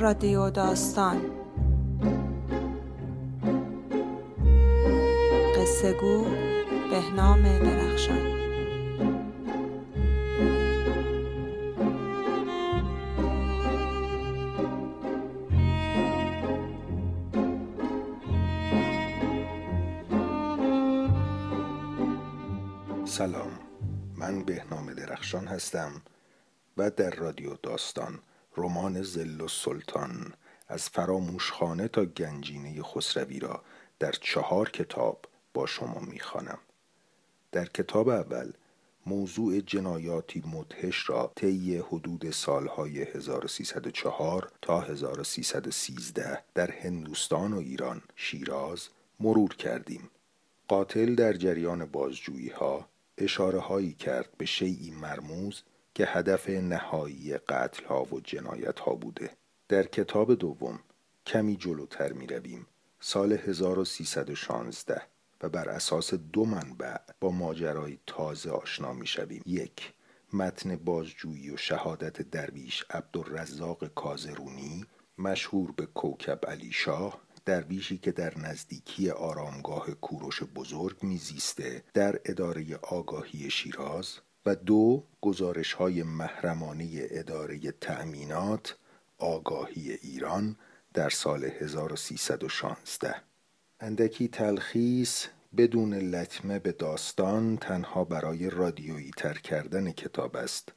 رادیو داستان. قصه گو بهنام درخشان. سلام. من بهنام درخشان هستم و در رادیو داستان رمان زل و سلطان از فراموشخانه تا گنجینه خسروی را در چهار کتاب با شما می‌خوانم. در کتاب اول موضوع جنایاتی مدهش را طی حدود سالهای 1304 تا 1313 در هندوستان و ایران شیراز مرور کردیم. قاتل در جریان بازجویی ها اشاره هایی کرد به شیعی مرموز که هدف نهایی قتل ها و جنایت ها بوده. در کتاب دوم کمی جلوتر می رویم سال 1316 و بر اساس دو منبع با ماجرای تازه آشنا می شویم یک متن بازجویی و شهادت درویش عبدالرزاق کازرونی مشهور به کوکب علی شاه درویشی که در نزدیکی آرامگاه کوروش بزرگ میزیسته در اداره آگاهی شیراز و دو گزارش های محرمانه اداره تأمینات آگاهی ایران در سال 1316 اندکی تلخیص بدون لطمه به داستان تنها برای رادیویی تر کردن کتاب است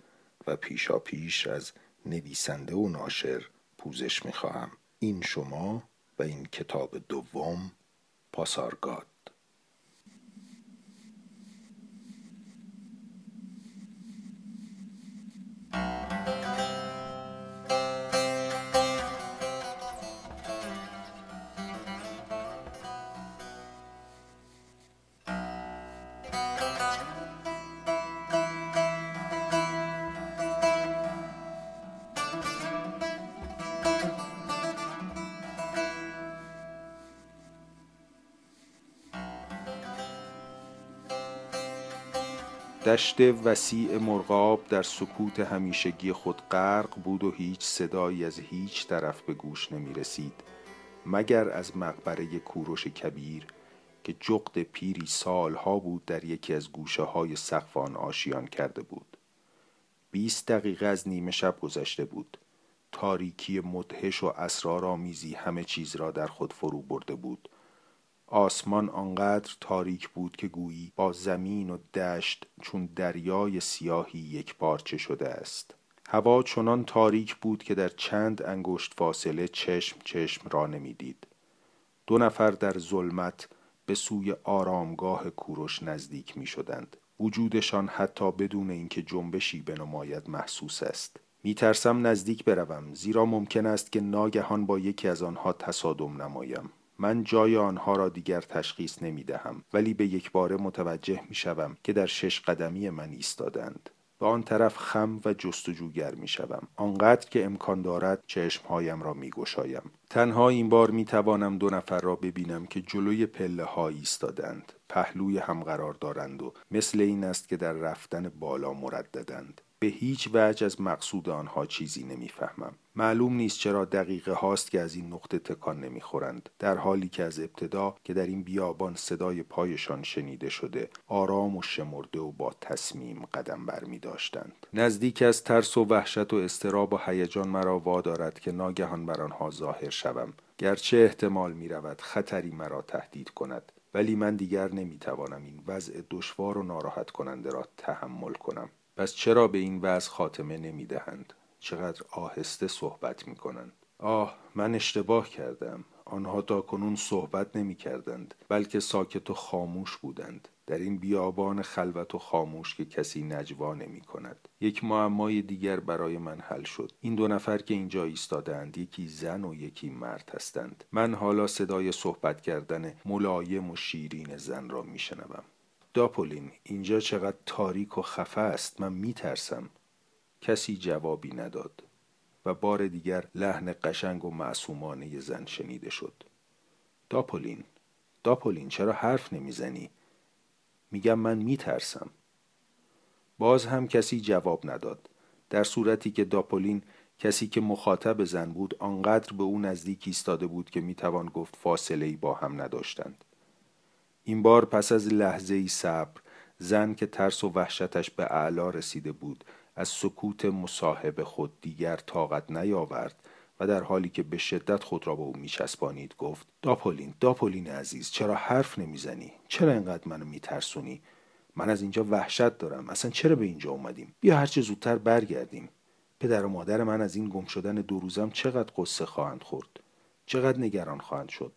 و پیشا پیش از نویسنده و ناشر پوزش می‌خواهم. این شما و این کتاب دوم پاسارگاد. دشت وسیع مرغاب در سکوت همیشگی خود غرق بود و هیچ صدایی از هیچ طرف به گوش نمی رسید مگر از مقبره کوروش کبیر که جغد پیری سالها بود در یکی از گوشه های سقف آن آشیان کرده بود. بیست دقیقه از نیمه شب گذشته بود. تاریکی مدهش و اسرارآمیزی همه چیز را در خود فرو برده بود. آسمان آنقدر تاریک بود که گویی با زمین و دشت چون دریای سیاهی یک پارچه شده است. هوا چنان تاریک بود که در چند انگشت فاصله چشم چشم را نمی‌دید. دو نفر در ظلمت به سوی آرامگاه کوروش نزدیک می شدند. وجودشان حتی بدون اینکه جنبشی بنماید محسوس است. می ترسم نزدیک بروم زیرا ممکن است که ناگهان با یکی از آنها تصادم نمایم. من جای آنها را دیگر تشخیص نمی دهم ولی به یک باره متوجه می شوم که در شش قدمی من ایستادند. به آن طرف خم و جستجوگر می شوم آنقدر که امکان دارد چشمهایم را می گشایم تنها این بار می توانم دو نفر را ببینم که جلوی پله ها ایستادند. پهلوی هم قرار دارند و مثل این است که در رفتن بالا مرددند. به هیچ وجه از مقصود آنها چیزی نمی‌فهمم. معلوم نیست چرا دقیقه هاست که از این نقطه تکان نمی‌خورند در حالی که از ابتدا که در این بیابان صدای پایشان شنیده شده آرام و شمرده و با تصمیم قدم بر می داشتند نزدیک از ترس و وحشت و استراب و هیجان مرا وادارد که ناگهان بر آنها ظاهر شوم. گرچه احتمال می رود خطری مرا تهدید کند ولی من دیگر نمی‌توانم این وضع دشوار و ناراحت کننده را تحمل کنم. پس چرا به این وضع خاتمه نمی دهند؟ چقدر آهسته صحبت می کنند؟ آه من اشتباه کردم. آنها تا کنون صحبت نمی کردند بلکه ساکت و خاموش بودند. در این بیابان خلوت و خاموش که کسی نجوا نمی کند یک معمای دیگر برای من حل شد. این دو نفر که اینجا ایستادند یکی زن و یکی مرد هستند. من حالا صدای صحبت کردن ملایم و شیرین زن را می شنوم داپولین اینجا چقدر تاریک و خفه است من میترسم. کسی جوابی نداد و بار دیگر لحن قشنگ و معصومانه زن شنیده شد. داپولین داپولین چرا حرف نمی‌زنی؟ میگم من میترسم. باز هم کسی جواب نداد. در صورتی که داپولین کسی که مخاطب زن بود آنقدر به او نزدیک ایستاده بود که می‌توان گفت فاصله ای با هم نداشتند. این بار پس از لحظه ای صبر زن که ترس و وحشتش به اعلا رسیده بود از سکوت مصاحب خود دیگر طاقت نیاورد و در حالی که به شدت خود را به او میچسبانید گفت داپولین داپولین عزیز چرا حرف نمی‌زنی؟ چرا انقدر منو میترسونی؟ من از اینجا وحشت دارم اصلا چرا به اینجا اومدیم؟ بیا هرچه زودتر برگردیم. پدر و مادر من از این گم شدن دو روزم چقدر قصه خواهند خورد؟ چقدر نگران خواهند شد؟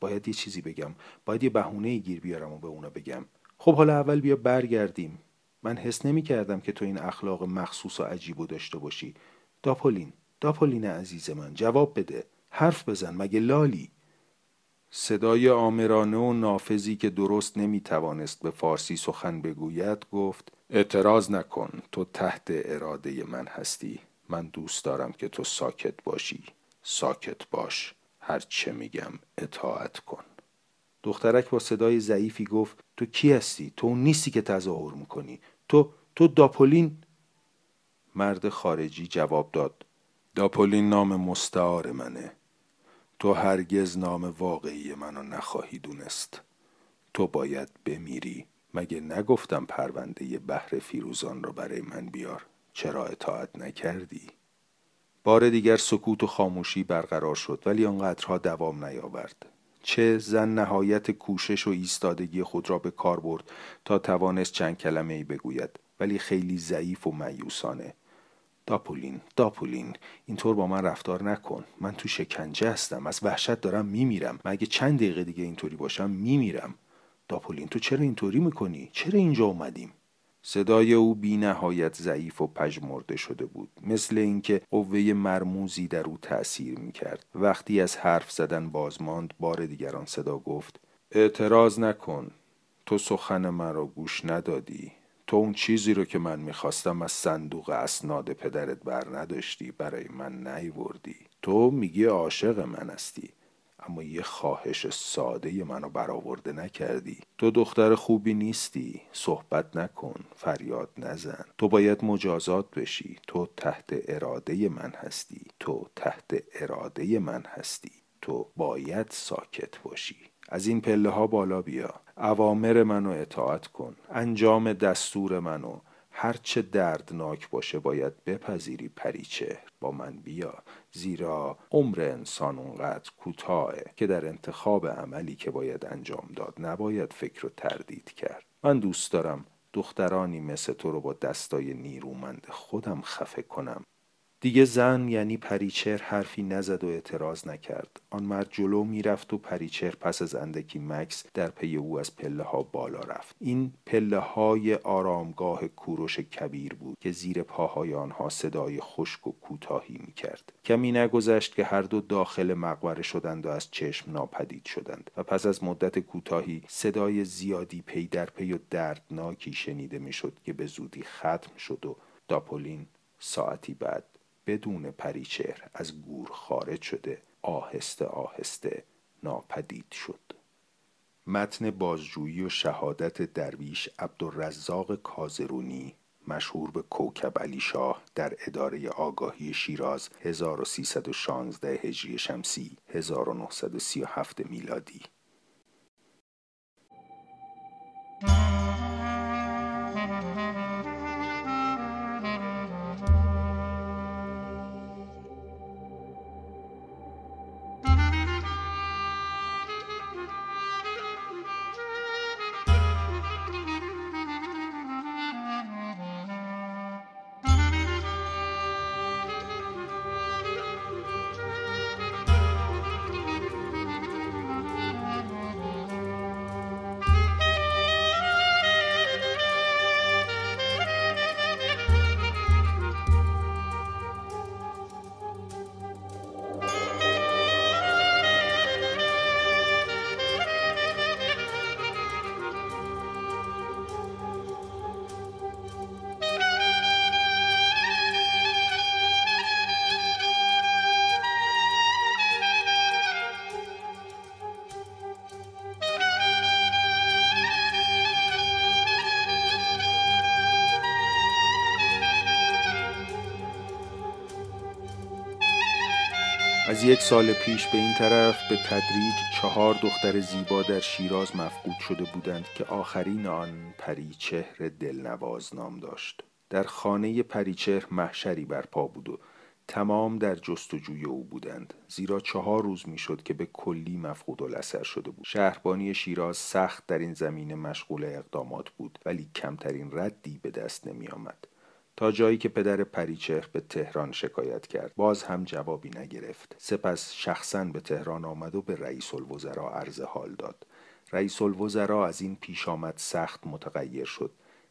باید یه چیزی بگم. باید یه بهونه گیر بیارم و به اونا بگم. خب حالا اول بیا برگردیم. من حس نمی کردم که تو این اخلاق مخصوص و عجیب و داشته باشی. داپولین داپولین عزیز من جواب بده. حرف بزن مگه لالی؟ صدای آمرانه و نافذی که درست نمی توانست به فارسی سخن بگوید گفت اعتراض نکن تو تحت اراده من هستی. من دوست دارم که تو ساکت باشی. ساکت باش. هر چه میگم اطاعت کن. دخترک با صدای ضعیفی گفت تو کی هستی؟ تو اون نیستی که تظاهر می‌کنی. تو تو داپولین؟ مرد خارجی جواب داد داپولین نام مستعار منه. تو هرگز نام واقعی منو نخواهی دونست. تو باید بمیری. مگه نگفتم پرونده بحر فیروزان را برای من بیار؟ چرا اطاعت نکردی؟ بار دیگر سکوت و خاموشی برقرار شد ولی آنقدرها دوام نیاورد. چه زن نهایت کوشش و ایستادگی خود را به کار برد تا توانست چند کلمه ای بگوید ولی خیلی ضعیف و معیوسانه داپولین داپولین اینطور با من رفتار نکن. من تو شکنجه هستم از وحشت دارم میمیرم. مگه چند دقیقه دیگه اینطوری باشم میمیرم. داپولین تو چرا اینطوری می‌کنی؟ چرا اینجا اومدیم؟ صدای او بی نهایت ضعیف و پژمرده شده بود مثل اینکه قوه مرموزی در او تأثیر می‌کرد. وقتی از حرف زدن بازماند بار دیگران صدا گفت اعتراض نکن تو سخن مرا گوش ندادی. تو اون چیزی رو که من می‌خواستم از صندوق اسناد پدرت بر نداشتی برای من نیوردی. تو میگی عاشق من هستی. اما یه خواهش ساده منو برآورده نکردی. تو دختر خوبی نیستی. صحبت نکن. فریاد نزن. تو باید مجازات بشی. تو تحت اراده من هستی. تو تحت اراده من هستی. تو باید ساکت باشی. از این پله ها بالا بیا. اوامر منو اطاعت کن. انجام دستور منو. هرچه دردناک باشه باید بپذیری پریچه. با من بیا. زیرا عمر انسان اونقدر کوتاهه که در انتخاب عملی که باید انجام داد نباید فکر و تردید کرد. من دوست دارم دخترانی مثل تو رو با دستای نیرومند خودم خفه کنم. دیگه زن یعنی پریچر حرفی نزد و اعتراض نکرد. آن مرد جلو می‌رفت و پریچر پس از اندکی مکث در پی او از پله ها بالا رفت. این پله های آرامگاه کوروش کبیر بود که زیر پاهای آنها صدای خشک و کوتاهی می‌کرد. کمی نگذشت که هر دو داخل مقبره شدند و از چشم ناپدید شدند و پس از مدت کوتاهی صدای زیادی پی در پی و دردناکی شنیده می‌شد که به زودی ختم شد و داپولین ساعتی بعد بدون پریچهر از گور خارج شده آهسته آهسته ناپدید شد. متن بازجویی و شهادت درویش عبدالرزاق کازرونی مشهور به کوکب علی شاه در اداره آگاهی شیراز 1316 هجری شمسی 1937 میلادی. از یک سال پیش به این طرف به تدریج چهار دختر زیبا در شیراز مفقود شده بودند که آخرین آن پریچهر دلنواز نام داشت. در خانه پریچهر محشری برپا بود و تمام در جستجوی او بودند. زیرا چهار روز می‌شد که به کلی مفقود الاثر شده بود. شهربانی شیراز سخت در این زمینه مشغول اقدامات بود ولی کمترین ردی به دست نمی آمد تا جایی که پدر پریچهر به تهران شکایت کرد. باز هم جوابی نگرفت. سپس شخصا به تهران آمد و به رئیس الوزراء عرض حال داد. رئیس الوزراء از این پیش آمد سخت متغیر شد.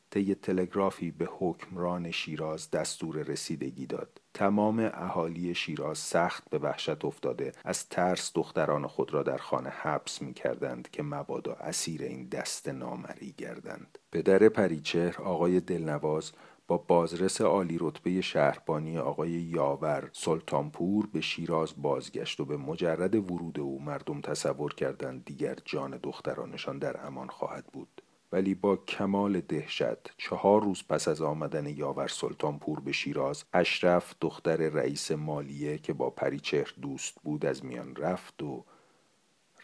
طی تلگرافی به حکمران شیراز دستور رسیدگی داد. تمام اهالی شیراز سخت به وحشت افتاده. از ترس دختران خود را در خانه حبس می کردند که مبادا اسیر این دست نامری گردند. پدر پریچهر آقای دلنواز با بازرس عالی رتبه شهربانی آقای یاور سلطانپور به شیراز بازگشت و به مجرد ورود او مردم تصور کردند دیگر جان دخترانشان در امان خواهد بود. ولی با کمال دهشت چهار روز پس از آمدن یاور سلطانپور به شیراز اشرف دختر رئیس مالیه که با پریچهر دوست بود از میان رفت و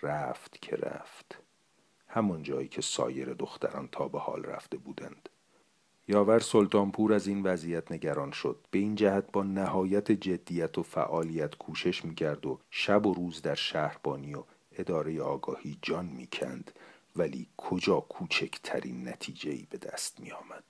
رفت که رفت. همون جایی که سایر دختران تا به حال رفته بودند. یاور سلطانپور از این وضعیت نگران شد به این جهت با نهایت جدیت و فعالیت کوشش می‌کرد و شب و روز در شهربانی و اداره آگاهی جان می‌کند ولی کجا کوچکترین نتیجه ای به دست می آمد.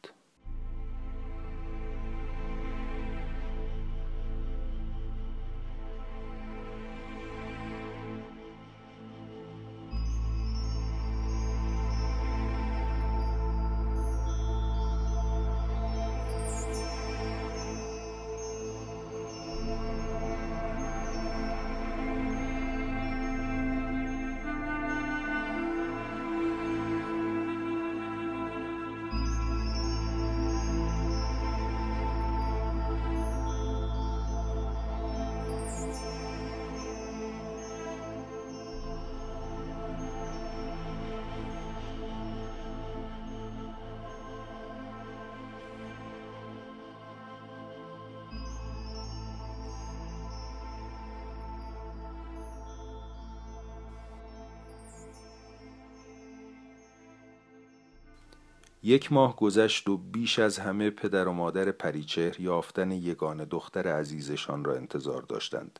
یک ماه گذشت و بیش از همه پدر و مادر پریچهر یافتن یگان دختر عزیزشان را انتظار داشتند.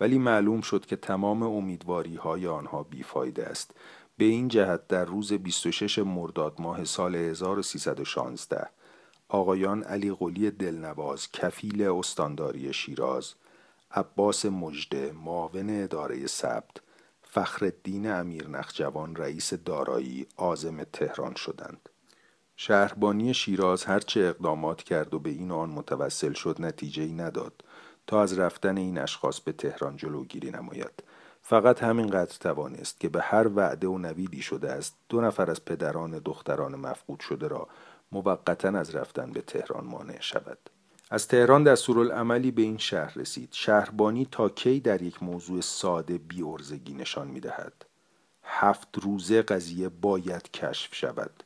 ولی معلوم شد که تمام امیدواری های آنها بیفایده است. به این جهت در روز 26 مرداد ماه سال 1316 آقایان علی قلی دلنواز کفیل استانداری شیراز عباس مجده معاون اداره ثبت فخرالدین امیر نخجوان رئیس دارایی آزم تهران شدند. شهربانی شیراز هرچه اقدامات کرد و به این آن متوسل شد نتیجه ای نداد تا از رفتن این اشخاص به تهران جلوگیری نماید. فقط همینقدر توانست که به هر وعده و نویدی شده است دو نفر از پدران دختران مفقود شده را موقتا از رفتن به تهران مانع شود. از تهران دستورالعملی به این شهر رسید. شهربانی تا کی در یک موضوع ساده بی ارزگی نشان می دهد هفت روزه قضیه باید کشف شود.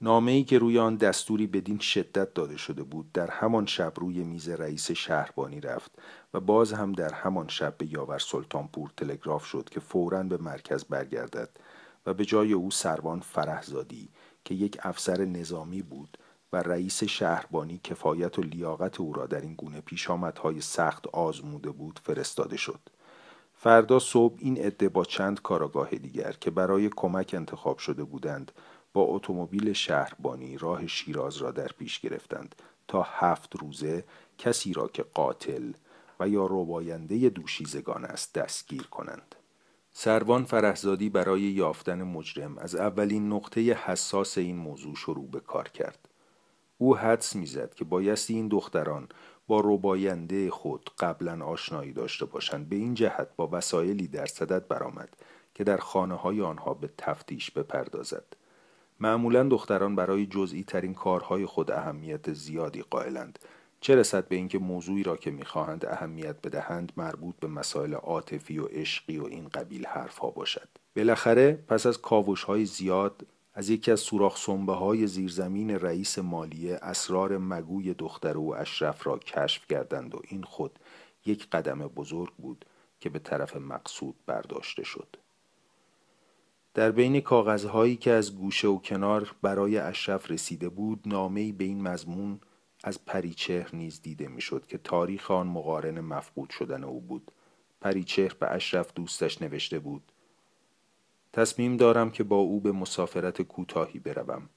نامه ای که روی آن دستوری بدین شدت داده شده بود در همان شب روی میز رئیس شهربانی رفت و باز هم در همان شب به یاور سلطانپور تلگراف شد که فورا به مرکز برگردد و به جای او سروان فرهزادی که یک افسر نظامی بود و رئیس شهربانی کفایت و لیاقت او را در این گونه پیشامدهای سخت آزموده بود فرستاده شد. فردا صبح این عده با چند کاراگاه دیگر که برای کمک انتخاب شده بودند با اتومبیل شهربانی راه شیراز را در پیش گرفتند تا هفت روزه کسی را که قاتل و یا رباینده دوشیزگان است دستگیر کنند. سروان فرهزادی برای یافتن مجرم از اولین نقطه حساس این موضوع شروع به کار کرد. او حدس می‌زد که بایستی این دختران با رباینده خود قبلا آشنایی داشته باشند. به این جهت با وسایلی در صدد برآمد که در خانه های آنها به تفتیش بپردازد. معمولا دختران برای جزئی ترین کارهای خود اهمیت زیادی قائلند. چه رسد به اینکه موضوعی را که می‌خواهند اهمیت بدهند مربوط به مسائل عاطفی و عشقی و این قبیل حرفها باشد. بالاخره پس از کاوش های زیاد از یکی از سوراخ سنبه های زیرزمین رئیس مالیه اسرار مگوی دختر او اشرف را کشف کردند و این خود یک قدم بزرگ بود که به طرف مقصود برداشته شد. در بین کاغذهایی که از گوشه و کنار برای اشرف رسیده بود نامهای به این مضمون از پریچهر نیز دیده می‌شد که تاریخ آن مقارن مفقود شدن او بود. پریچهر به اشرف دوستش نوشته بود تصمیم دارم که با او به مسافرت کوتاهی بروم.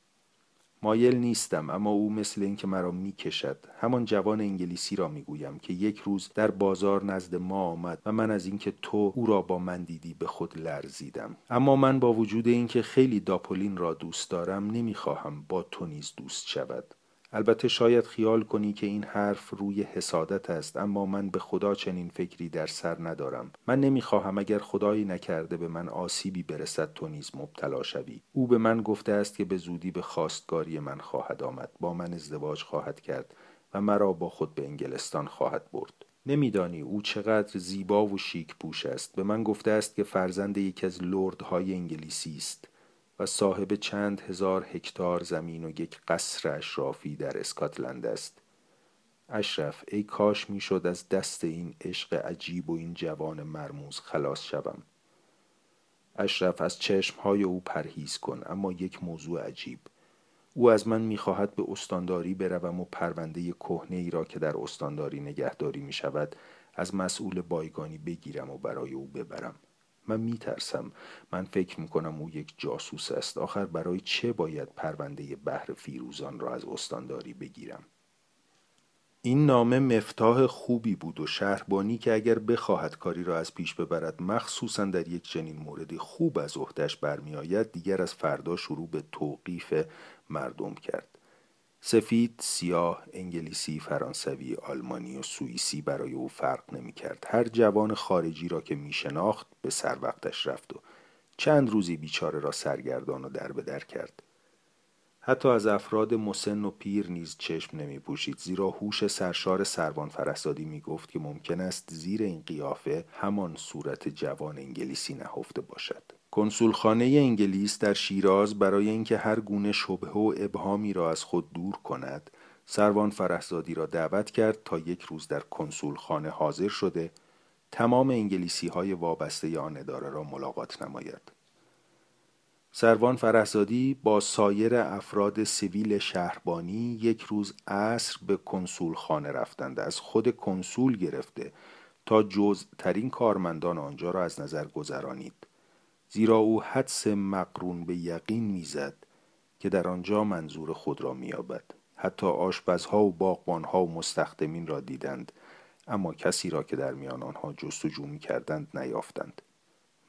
مایل نیستم اما او مثل اینکه مرا می‌کشد همان جوان انگلیسی را می‌گویم که یک روز در بازار نزد ما آمد و من از اینکه تو او را با من دیدی به خود لرزیدم. اما من با وجود اینکه خیلی داپولین را دوست دارم نمی‌خواهم با تو نیز دوست شود. البته شاید خیال کنی که این حرف روی حسادت است اما من به خدا چنین فکری در سر ندارم. من نمی‌خواهم اگر خدایی نکرده به من آسیبی برسد تو نیز مبتلا شوی. او به من گفته است که به زودی به خواستگاری من خواهد آمد. با من ازدواج خواهد کرد و مرا با خود به انگلستان خواهد برد. نمیدانی او چقدر زیبا و شیک پوش است. به من گفته است که فرزند یکی از لردهای انگلیسی است. و صاحب چند هزار هکتار زمین و یک قصر اشرافی در اسکاتلند است. اشرف ای کاش می‌شد از دست این عشق عجیب و این جوان مرموز خلاص شوم. اشرف از چشمهای او پرهیز کن اما یک موضوع عجیب. او از من می‌خواهد به استانداری بروم و پرونده کهنه ای را که در استانداری نگهداری می شود از مسئول بایگانی بگیرم و برای او ببرم. من میترسم. من فکر می‌کنم او یک جاسوس است. آخر برای چه باید پرونده بحر فیروزان را از استانداری بگیرم؟ این نامه مفتاح خوبی بود و شهربانی که اگر بخواهد کاری را از پیش ببرد مخصوصا در یک چنین موردی خوب از عهدهش برمیآید دیگر از فردا شروع به توقیف مردم کرد. سفید، سیاه، انگلیسی، فرانسوی، آلمانی و سوئیسی برای او فرق نمی کرد. هر جوان خارجی را که می شناخت به سر وقتش رفت و چند روزی بیچاره را سرگردان و در به در کرد. حتی از افراد مسن و پیر نیز چشم نمی پوشید زیرا هوش سرشار سروان فرستادی می گفت که ممکن است زیر این قیافه همان صورت جوان انگلیسی نهفته باشد. کنسولخانه انگلیس در شیراز برای اینکه هر گونه شبه و ابهامی را از خود دور کند سروان فرهزادی را دعوت کرد تا یک روز در کنسولخانه حاضر شده تمام انگلیسی های وابسته آن اداره را ملاقات نماید. سروان فرهزادی با سایر افراد سویل شهربانی یک روز عصر به کنسول خانه رفتند از خود کنسول گرفته تا ترین کارمندان آنجا را از نظر گذرانید. زیرا او حدس مقرون به یقین می‌زد که در آنجا منظور خود را مییابد. حتی آشپزها و باغبانها و مستخدمین را دیدند اما کسی را که در میان آنها جستجو می کردند نیافتند.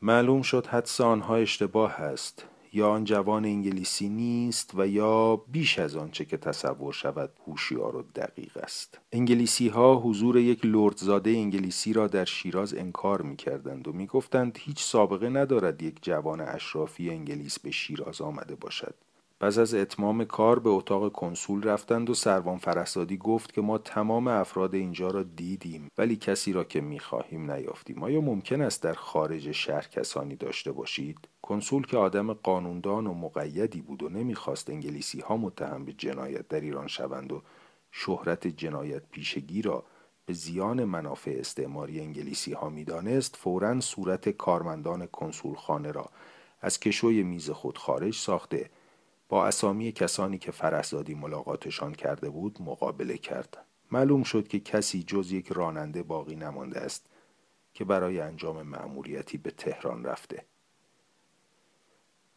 معلوم شد حدس آنها اشتباه است. یا آن جوان انگلیسی نیست و یا بیش از آنچه که تصور شود هوشیار و دقیق است. انگلیسی ها حضور یک لردزاده انگلیسی را در شیراز انکار می کردند و می گفتند هیچ سابقه ندارد یک جوان اشرافی انگلیس به شیراز آمده باشد. پس از اتمام کار به اتاق کنسول رفتند و سروان فرستادی گفت که ما تمام افراد اینجا را دیدیم ولی کسی را که می‌خواهیم نیافتیم. آیا ممکن است در خارج شهر کسانی داشته باشید؟ کنسول که آدم قانوندان و مقیدی بود و نمی‌خواست انگلیسی ها متهم به جنایت در ایران شوند و شهرت جنایت پیشگی را به زیان منافع استعماری انگلیسی ها می‌دانست فورا صورت کارمندان کنسول خانه را از کشوی میز خود خارج ساخته با اسامی کسانی که فرهزادی ملاقاتشان کرده بود مقابله کرد معلوم شد که کسی جز یک راننده باقی نمانده است که برای انجام مأموریتی به تهران رفته.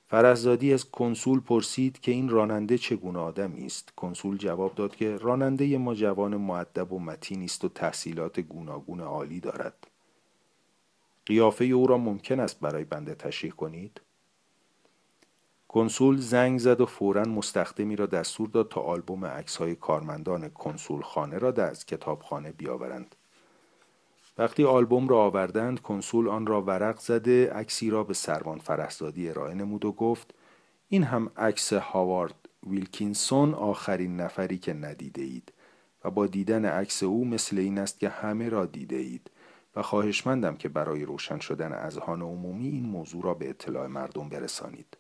فرهزادی از کنسول پرسید که این راننده چگونه آدمی است. کنسول جواب داد که راننده ما جوان معدب و متین است و تحصیلات گوناگون عالی دارد. قیافه او را ممکن است برای بنده تشریح کنید؟ کنسول زنگ زد و فورا مستخدمی را دستور داد تا آلبوم عکس‌های کارمندان کنسول خانه را از کتابخانه بیاورند. وقتی آلبوم را آوردند کنسول آن را ورق زده عکسی را به سروان فرهزادی ارائه نمود و گفت این هم عکس هاوارد ویلکینسون آخرین نفری که ندیده اید و با دیدن عکس او مثل این است که همه را دیده اید و خواهشمندم که برای روشن شدن اذهان عمومی این موضوع را به اطلاع مردم برسانید.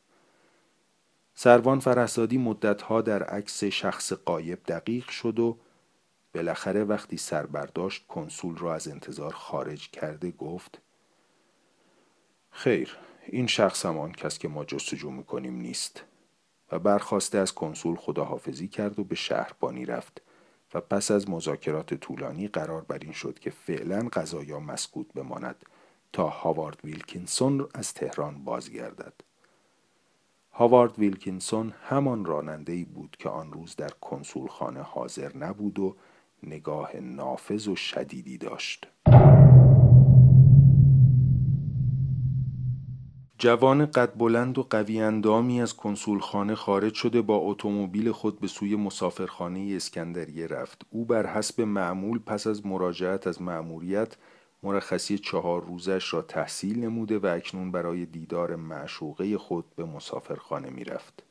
سروان فرهزادی مدتها در عکس شخص قایب دقیق شد و بالاخره وقتی سر برداشت کنسول را از انتظار خارج کرده گفت خیر این شخص هم آن کس که ما جستجو می‌کنیم نیست. و برخاسته از کنسول خداحافظی کرد و به شهربانی رفت و پس از مذاکرات طولانی قرار بر این شد که فعلا قضایا مسکوت بماند تا هاوارد ویلکینسون از تهران بازگردد. هاوارد ویلکینسون همان راننده ای بود که آن روز در کنسولخانه حاضر نبود و نگاه نافذ و شدیدی داشت. جوان قد بلند و قوی اندامی از کنسولخانه خارج شده با اتومبیل خود به سوی مسافرخانه اسکندریه رفت. او بر حسب معمول پس از مراجعت از مأموریت مرخصی چهار روزش را تحصیل نموده و اکنون برای دیدار معشوقه خود به مسافرخانه می‌رفت.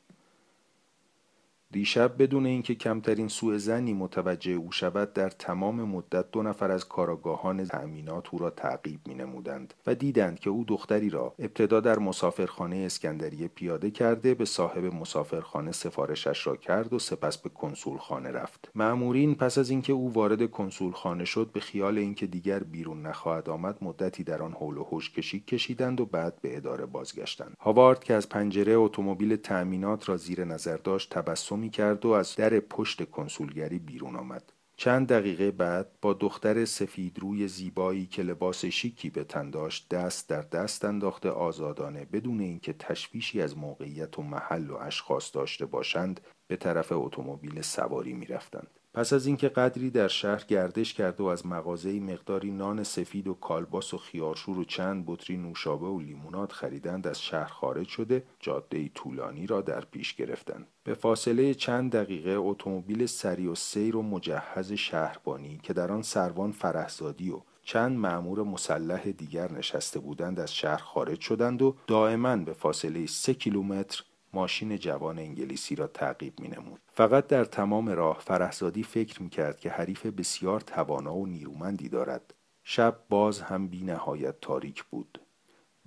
دیشب بدون اینکه کمترین سوء زنی متوجه او شود در تمام مدت دو نفر از کاراگاهان تأمینات او را تعقیب می نمودند و دیدند که او دختری را ابتدا در مسافرخانه اسکندریه پیاده کرده به صاحب مسافرخانه سفارشش را کرد و سپس به کنسول خانه رفت. معمورین پس از اینکه او وارد کنسول خانه شد به خیال اینکه دیگر بیرون نخواهد آمد مدتی در آن حول و حوش کشی کشیدند و بعد به اداره بازگشتند. هاوارد که از پنجره اتومبیل تأمینات را زیر نظر داشت تبسم کرد و از در پشت کنسولگری بیرون آمد. چند دقیقه بعد با دختر سفید روی زیبایی که لباس شیکی به تن داشت دست در دست انداخته آزادانه بدون اینکه تشویشی از موقعیت و محل و اشخاص داشته باشند به طرف اتومبیل سواری می‌رفتند. پس از اینکه قدری در شهر گردش کرد و از مغازه مقداری نان سفید و کالباس و خیارشور و چند بطری نوشابه و لیمونات خریدند از شهر خارج شده جاده طولانی را در پیش گرفتند. به فاصله چند دقیقه اتومبیل سری و سیر و مجهز شهربانی که در آن سروان فرهزادی و چند معمور مسلح دیگر نشسته بودند از شهر خارج شدند و دائما به فاصله سه کیلومتر ماشین جوان انگلیسی را تعقیب می نمود. فقط در تمام راه فرهزادی فکر می کرد که حریف بسیار توانا و نیرومندی دارد. شب باز هم بی نهایت تاریک بود.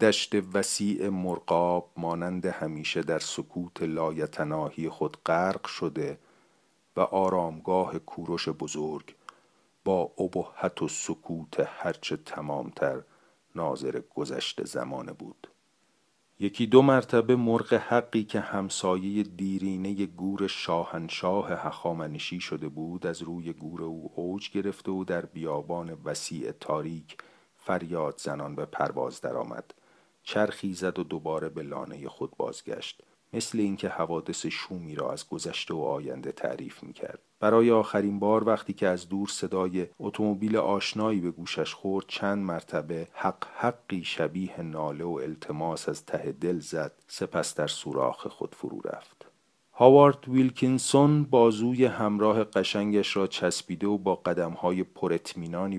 دشت وسیع مرقاب مانند همیشه در سکوت لایتناهی خود غرق شده و آرامگاه کوروش بزرگ با ابهت و سکوت هرچه تمامتر ناظر گذشته زمانه بود. یکی دو مرتبه مرغ حقی که همسایه دیرینه گور شاهنشاه هخامنشی شده بود از روی گور او اوج گرفته و در بیابان وسیع تاریک فریاد زنان به پرواز درآمد. چرخی زد و دوباره به لانه خود بازگشت. مثل اینکه حوادث شومی را از گذشته و آینده تعریف می‌کرد. برای آخرین بار وقتی که از دور صدای اتومبیل آشنایی به گوشش خورد چند مرتبه حق حقی شبیه ناله و التماس از ته دل زد سپس در سوراخ خود فرو رفت هاوارد ویلکینسون بازوی همراه قشنگش را چسبیده و با قدمهای پر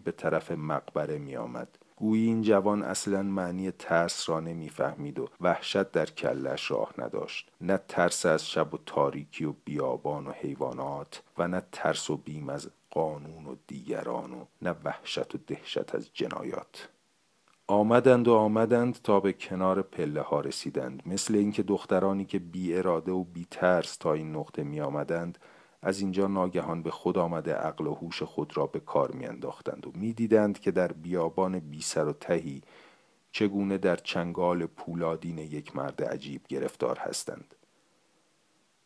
به طرف مقبره می آمد. گویی این جوان اصلا معنی ترس را نمی‌فهمید و وحشت در کلش راه نداشت. نه ترس از شب و تاریکی و بیابان و حیوانات و نه ترس و بیم از قانون و دیگران و نه وحشت و دهشت از جنایات. آمدند و آمدند تا به کنار پله ها رسیدند. مثل اینکه دخترانی که بی اراده و بی ترس تا این نقطه می آمدند از اینجا ناگهان به خود آمده عقل و هوش خود را به کار میانداختند و می‌دیدند که در بیابان بی سر و تهی چگونه در چنگال پولادین یک مرد عجیب گرفتار هستند.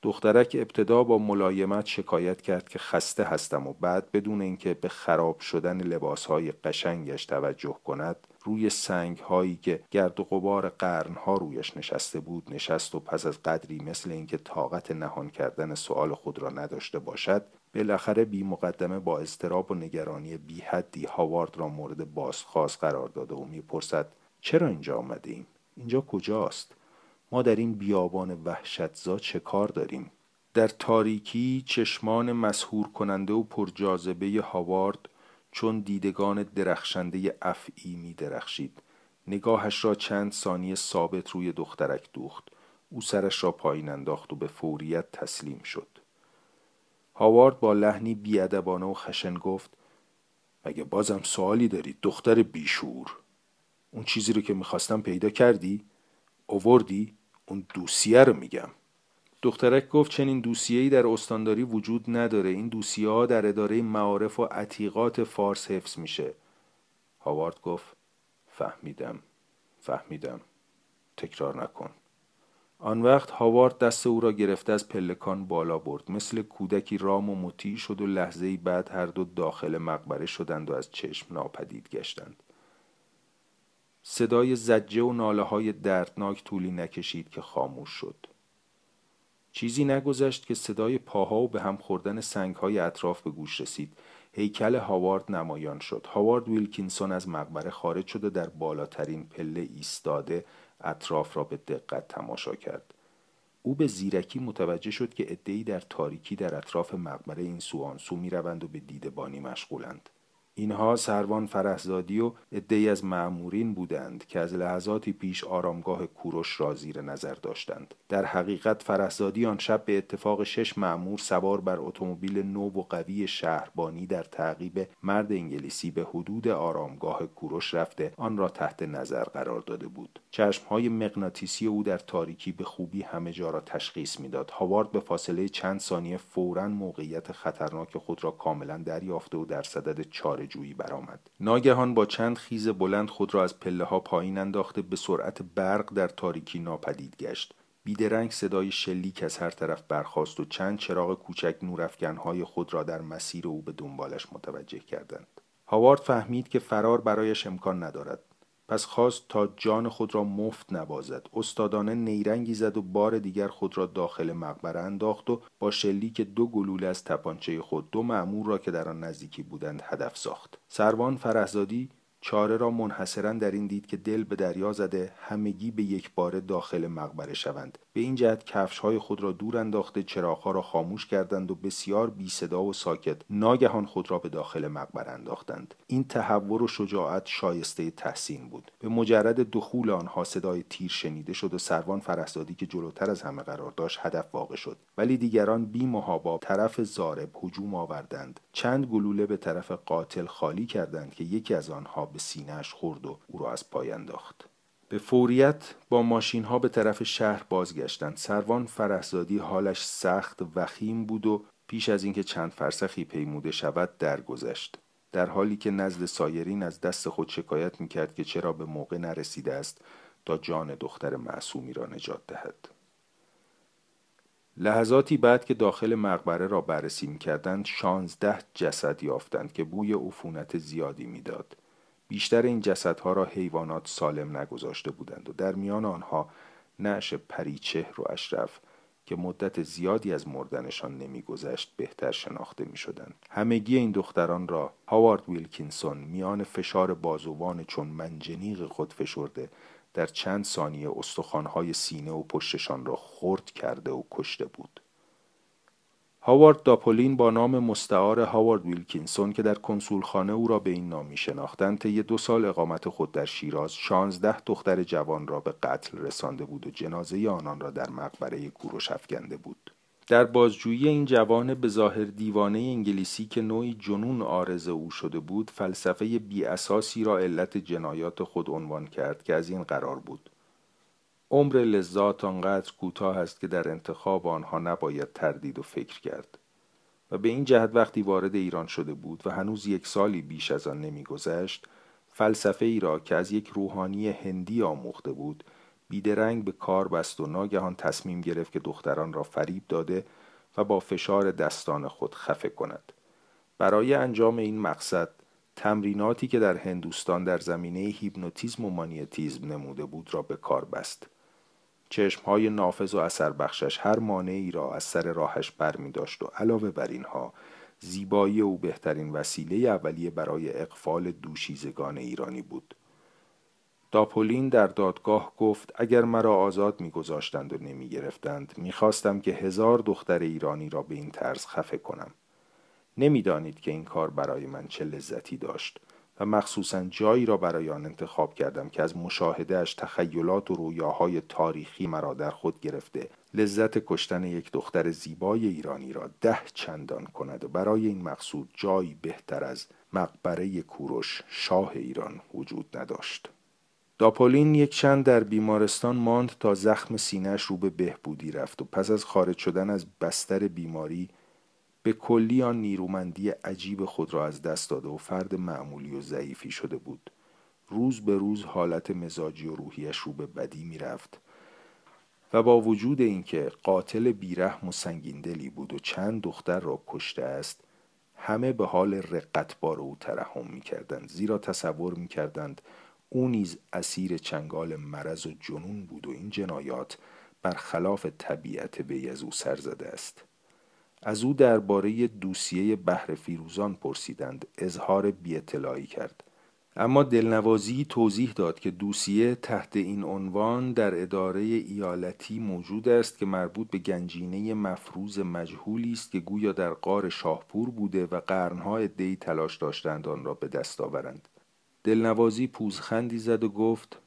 دخترک ابتدا با ملایمت شکایت کرد که خسته هستم و بعد بدون اینکه به خراب شدن لباسهای قشنگش توجه کند روی سنگ هایی که گرد و غبار قرن ها رویش نشسته بود نشست و پس از قدری مثل اینکه طاقت نهان کردن سوال خود را نداشته باشد بالاخره بی مقدمه با اضطراب و نگرانی بی حدی هاوارد را مورد بازخواست قرار داده و می‌پرسد چرا اینجا آمده ایم؟ اینجا کجاست؟ ما در این بیابان وحشتزا چه کار داریم؟ در تاریکی چشمان مسهور کننده و پرجاذبه هاوارد چون دیدگان درخشنده افعی می درخشید نگاهش را چند ثانیه ثابت روی دخترک دوخت او سرش را پایین انداخت و به فوریت تسلیم شد هاوارد با لحنی بیادبانه و خشن گفت مگه بازم سوالی دارید دختر بیشور اون چیزی رو که می‌خواستم پیدا کردی؟ اووردی؟ اون دوسیه رو میگم دخترک گفت چنین دوسیه‌ای در استانداری وجود نداره. این دوسیه ها در اداره معارف و عتیقات فارس حفظ میشه. هاوارد گفت فهمیدم فهمیدم. تکرار نکن. آن وقت هاوارد دست او را گرفته از پلکان بالا برد. مثل کودکی رام و مطیع شد و لحظه بعد هر دو داخل مقبره شدند و از چشم ناپدید گشتند. صدای زجه و ناله های دردناک طولی نکشید که خاموش شد. چیزی نگذشت که صدای پاها و به هم خوردن های اطراف به گوش رسید. هیکل هاوارد نمایان شد. هاوارد ویلکینسون از مقبره خارج شده در بالاترین پله ایستاده اطراف را به دقت تماشا کرد. او به زیرکی متوجه شد که عدهای در تاریکی در اطراف مقبره این سو آن سو می‌روند و به دیدبانی مشغولند. اینها سروان فرهزادی و عدهای از معمورین بودند که از لحظاتی پیش آرامگاه کوروش را زیر نظر داشتند. در حقیقت فرهزادی آن شب به اتفاق شش معمور سوار بر اتومبیل نو و قوی شهربانی در تعقیب مرد انگلیسی به حدود آرامگاه کوروش رفته آن را تحت نظر قرار داده بود. چشمهای مغناطیسی او در تاریکی به خوبی همه جا را تشخیص می‌داد. هاوارد به فاصله چند ثانیه فورا موقعیت خطرناک خود را کاملا دریافته و در صدد چاره برآمد. ناگهان با چند خیز بلند خود را از پله ها پایین انداخته به سرعت برق در تاریکی ناپدید گشت. بیدرنگ صدای شلیک از هر طرف برخاست و چند چراغ کوچک نورافکنهای خود را در مسیر او به دنبالش متوجه کردند. هاوارد فهمید که فرار برایش امکان ندارد. پس خواست تا جان خود را مفت نبازد استادانه نیرنگی زد و بار دیگر خود را داخل مقبره انداخت و با شلیک دو گلوله از تپانچه خود دو معمور را که در آن نزدیکی بودند هدف ساخت. سروان فرهزادی چاره را منحصرا در این دید که دل به دریا زده همگی به یک بار داخل مقبره شوند. به این جهت کفش های خود را دور انداخته چراغها را خاموش کردند و بسیار بی صدا و ساکت ناگهان خود را به داخل مقبره انداختند. این تحور و شجاعت شایسته تحسین بود. به مجرد دخول آنها صدای تیر شنیده شد و سروان فرهزادی که جلوتر از همه قرار داشت هدف واقع شد. ولی دیگران بی محابا طرف زارب هجوم آوردند. چند گلوله به طرف قاتل خالی کردند که یکی از آنها به سینهش خورد و او را از پای انداخت. به فوریت با ماشین ها به طرف شهر بازگشتند. سروان فرهزادی حالش سخت وخیم بود و پیش از اینکه چند فرسخی پیموده شود درگذشت. در حالی که نزد سایرین از دست خود شکایت می‌کرد که چرا به موقع نرسیده است تا جان دختر معصومی را نجات دهد. لحظاتی بعد که داخل مقبره را بررسی می‌کردند شانزده جسد یافتند که بوی عفونت زیادی می‌داد. بیشتر این جسدها را حیوانات سالم نگذاشته بودند و در میان آنها نعش پریچهر و اشرف که مدت زیادی از مردنشان نمیگذشت بهتر شناخته می شدند. همگی این دختران را هاوارد ویلکینسون میان فشار بازوان چون منجنیق خود فشرده در چند ثانیه استخوانهای سینه و پشتشان را خرد کرده و کشته بود. هاوارد داپولین با نام مستعار هاوارد ویلکینسون که در کنسولخانه او را به این نام می شناختند طی دو سال اقامت خود در شیراز شانزده دختر جوان را به قتل رسانده بود و جنازه آنان را در مقبره کوروش افکنده بود. در بازجویی این جوان به ظاهر دیوانه انگلیسی که نوعی جنون آرز او شده بود فلسفه بی اساسی را علت جنایات خود عنوان کرد که از این قرار بود. عمر لذات آنقدر کوتاه است که در انتخاب آنها نباید تردید و فکر کرد و به این جهت وقتی وارد ایران شده بود و هنوز یک سالی بیش از آن نمیگذشت فلسفه ای را که از یک روحانی هندی آموخته بود بیدرنگ به کار بست و ناگهان تصمیم گرفت که دختران را فریب داده و با فشار دستان خود خفه کند. برای انجام این مقصد تمریناتی که در هندوستان در زمینه هیپنوتیزم و مانیتیزم نموده بود را به کار بست. چشمهای نافذ و اثر بخشش هر مانعی را از سر راهش بر می داشت و علاوه بر اینها زیبایی او بهترین وسیله اولیه برای اقفال دوشیزگان ایرانی بود. داپولین در دادگاه گفت اگر مرا آزاد میگذاشتند و نمی گرفتند می‌خواستم که هزار دختر ایرانی را به این طرز خفه کنم. نمی‌دانید که این کار برای من چه لذتی داشت. و مخصوصا جایی را برای آن انتخاب کردم که از مشاهدهش تخیلات و رویاهای تاریخی مرا در خود گرفته. لذت کشتن یک دختر زیبای ایرانی را ده چندان کند و برای این مقصود جایی بهتر از مقبره کوروش شاه ایران وجود نداشت. داپولین یک چند در بیمارستان ماند تا زخم سینهش رو به بهبودی رفت و پس از خارج شدن از بستر بیماری به کلی آن نیرومندی عجیب خود را از دست داده و فرد معمولی و ضعیفی شده بود. روز به روز حالت مزاجی و روحیش رو به بدی می‌رفت و با وجود اینکه قاتل بیرحم و سنگیندلی بود و چند دختر را کشته است همه به حال رقتبار او ترحم می‌کردند زیرا تصور می‌کردند او نیز اسیر چنگال مرض و جنون بود و این جنایات برخلاف طبیعت وی از سر زده است. از او درباره دوسیه بحر فیروزان پرسیدند اظهار بیاطلاعی کرد. اما دلنوازی توضیح داد که دوسیه تحت این عنوان در اداره ایالتی موجود است که مربوط به گنجینه مفروض مجهولی است که گویا در قار شاهپور بوده و قرنها دی تلاش داشتند آن را به دست آورند. دلنوازی پوزخندی زد و گفت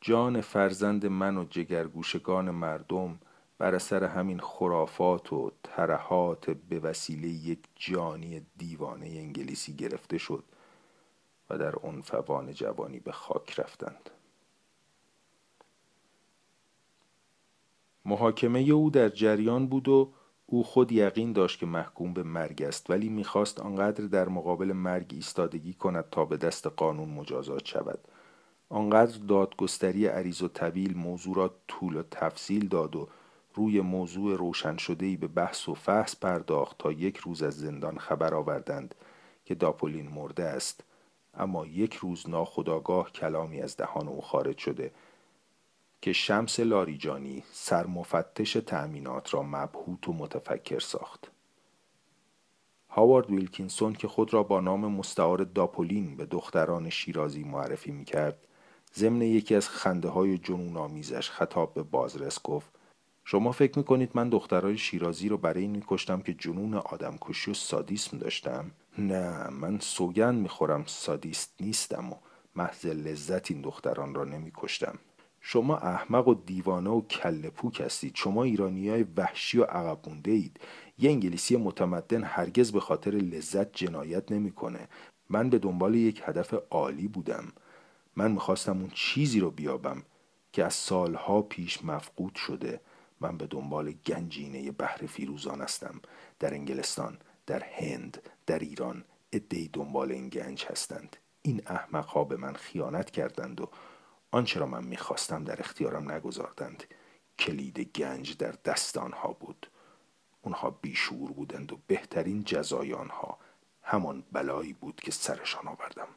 جان فرزند من و جگرگوشگان مردم بر اثر همین خرافات و ترهات به وسیله یک جانی دیوانه انگلیسی گرفته شد و در عنفوان جوانی به خاک رفتند. محاکمه او در جریان بود و او خود یقین داشت که محکوم به مرگ است ولی می‌خواست آنقدر در مقابل مرگ ایستادگی کند تا به دست قانون مجازات شود. آنقدر دادگستری عریض و طویل موضوع را طول و تفصیل داد و روی موضوع روشن شده به بحث و فحص پرداخت تا یک روز از زندان خبر آوردند که داپولین مرده است. اما یک روز ناخداگاه کلامی از دهان او خارج شده که شمس لاریجانی سرمفتش تأمینات را مبهوت و متفکر ساخت. هاوارد ویلکینسون که خود را با نام مستعار داپولین به دختران شیرازی معرفی می کرد ضمن یکی از خنده های جنون آمیزش خطاب به بازرس گفت شما فکر می‌کنید من دخترای شیرازی رو برای این کشتم که جنون آدمکشی و سادیسم داشتم؟ نه من سوگند می‌خورم سادیست نیستم و محض لذت این دختران را نمیکشتم. شما احمق و دیوانه و کل پوک هستید شما ایرانی های وحشی و عقب مونده اید یه انگلیسی متمدن هرگز به خاطر لذت جنایت نمی‌کنه. من به دنبال یک هدف عالی بودم. من می‌خواستم اون چیزی رو بیابم که از سالها پیش مفقود شده. من به دنبال گنجینه بحر فیروزان هستم. در انگلستان در هند در ایران ادهی دنبال این گنج هستند. این احمقها به من خیانت کردند و آنچه را من می‌خواستم در اختیارم نگذاردند. کلید گنج در دست آنها بود. اونها بیشور بودند و بهترین جزای آنها. همان بلایی بود که سرشان آوردم.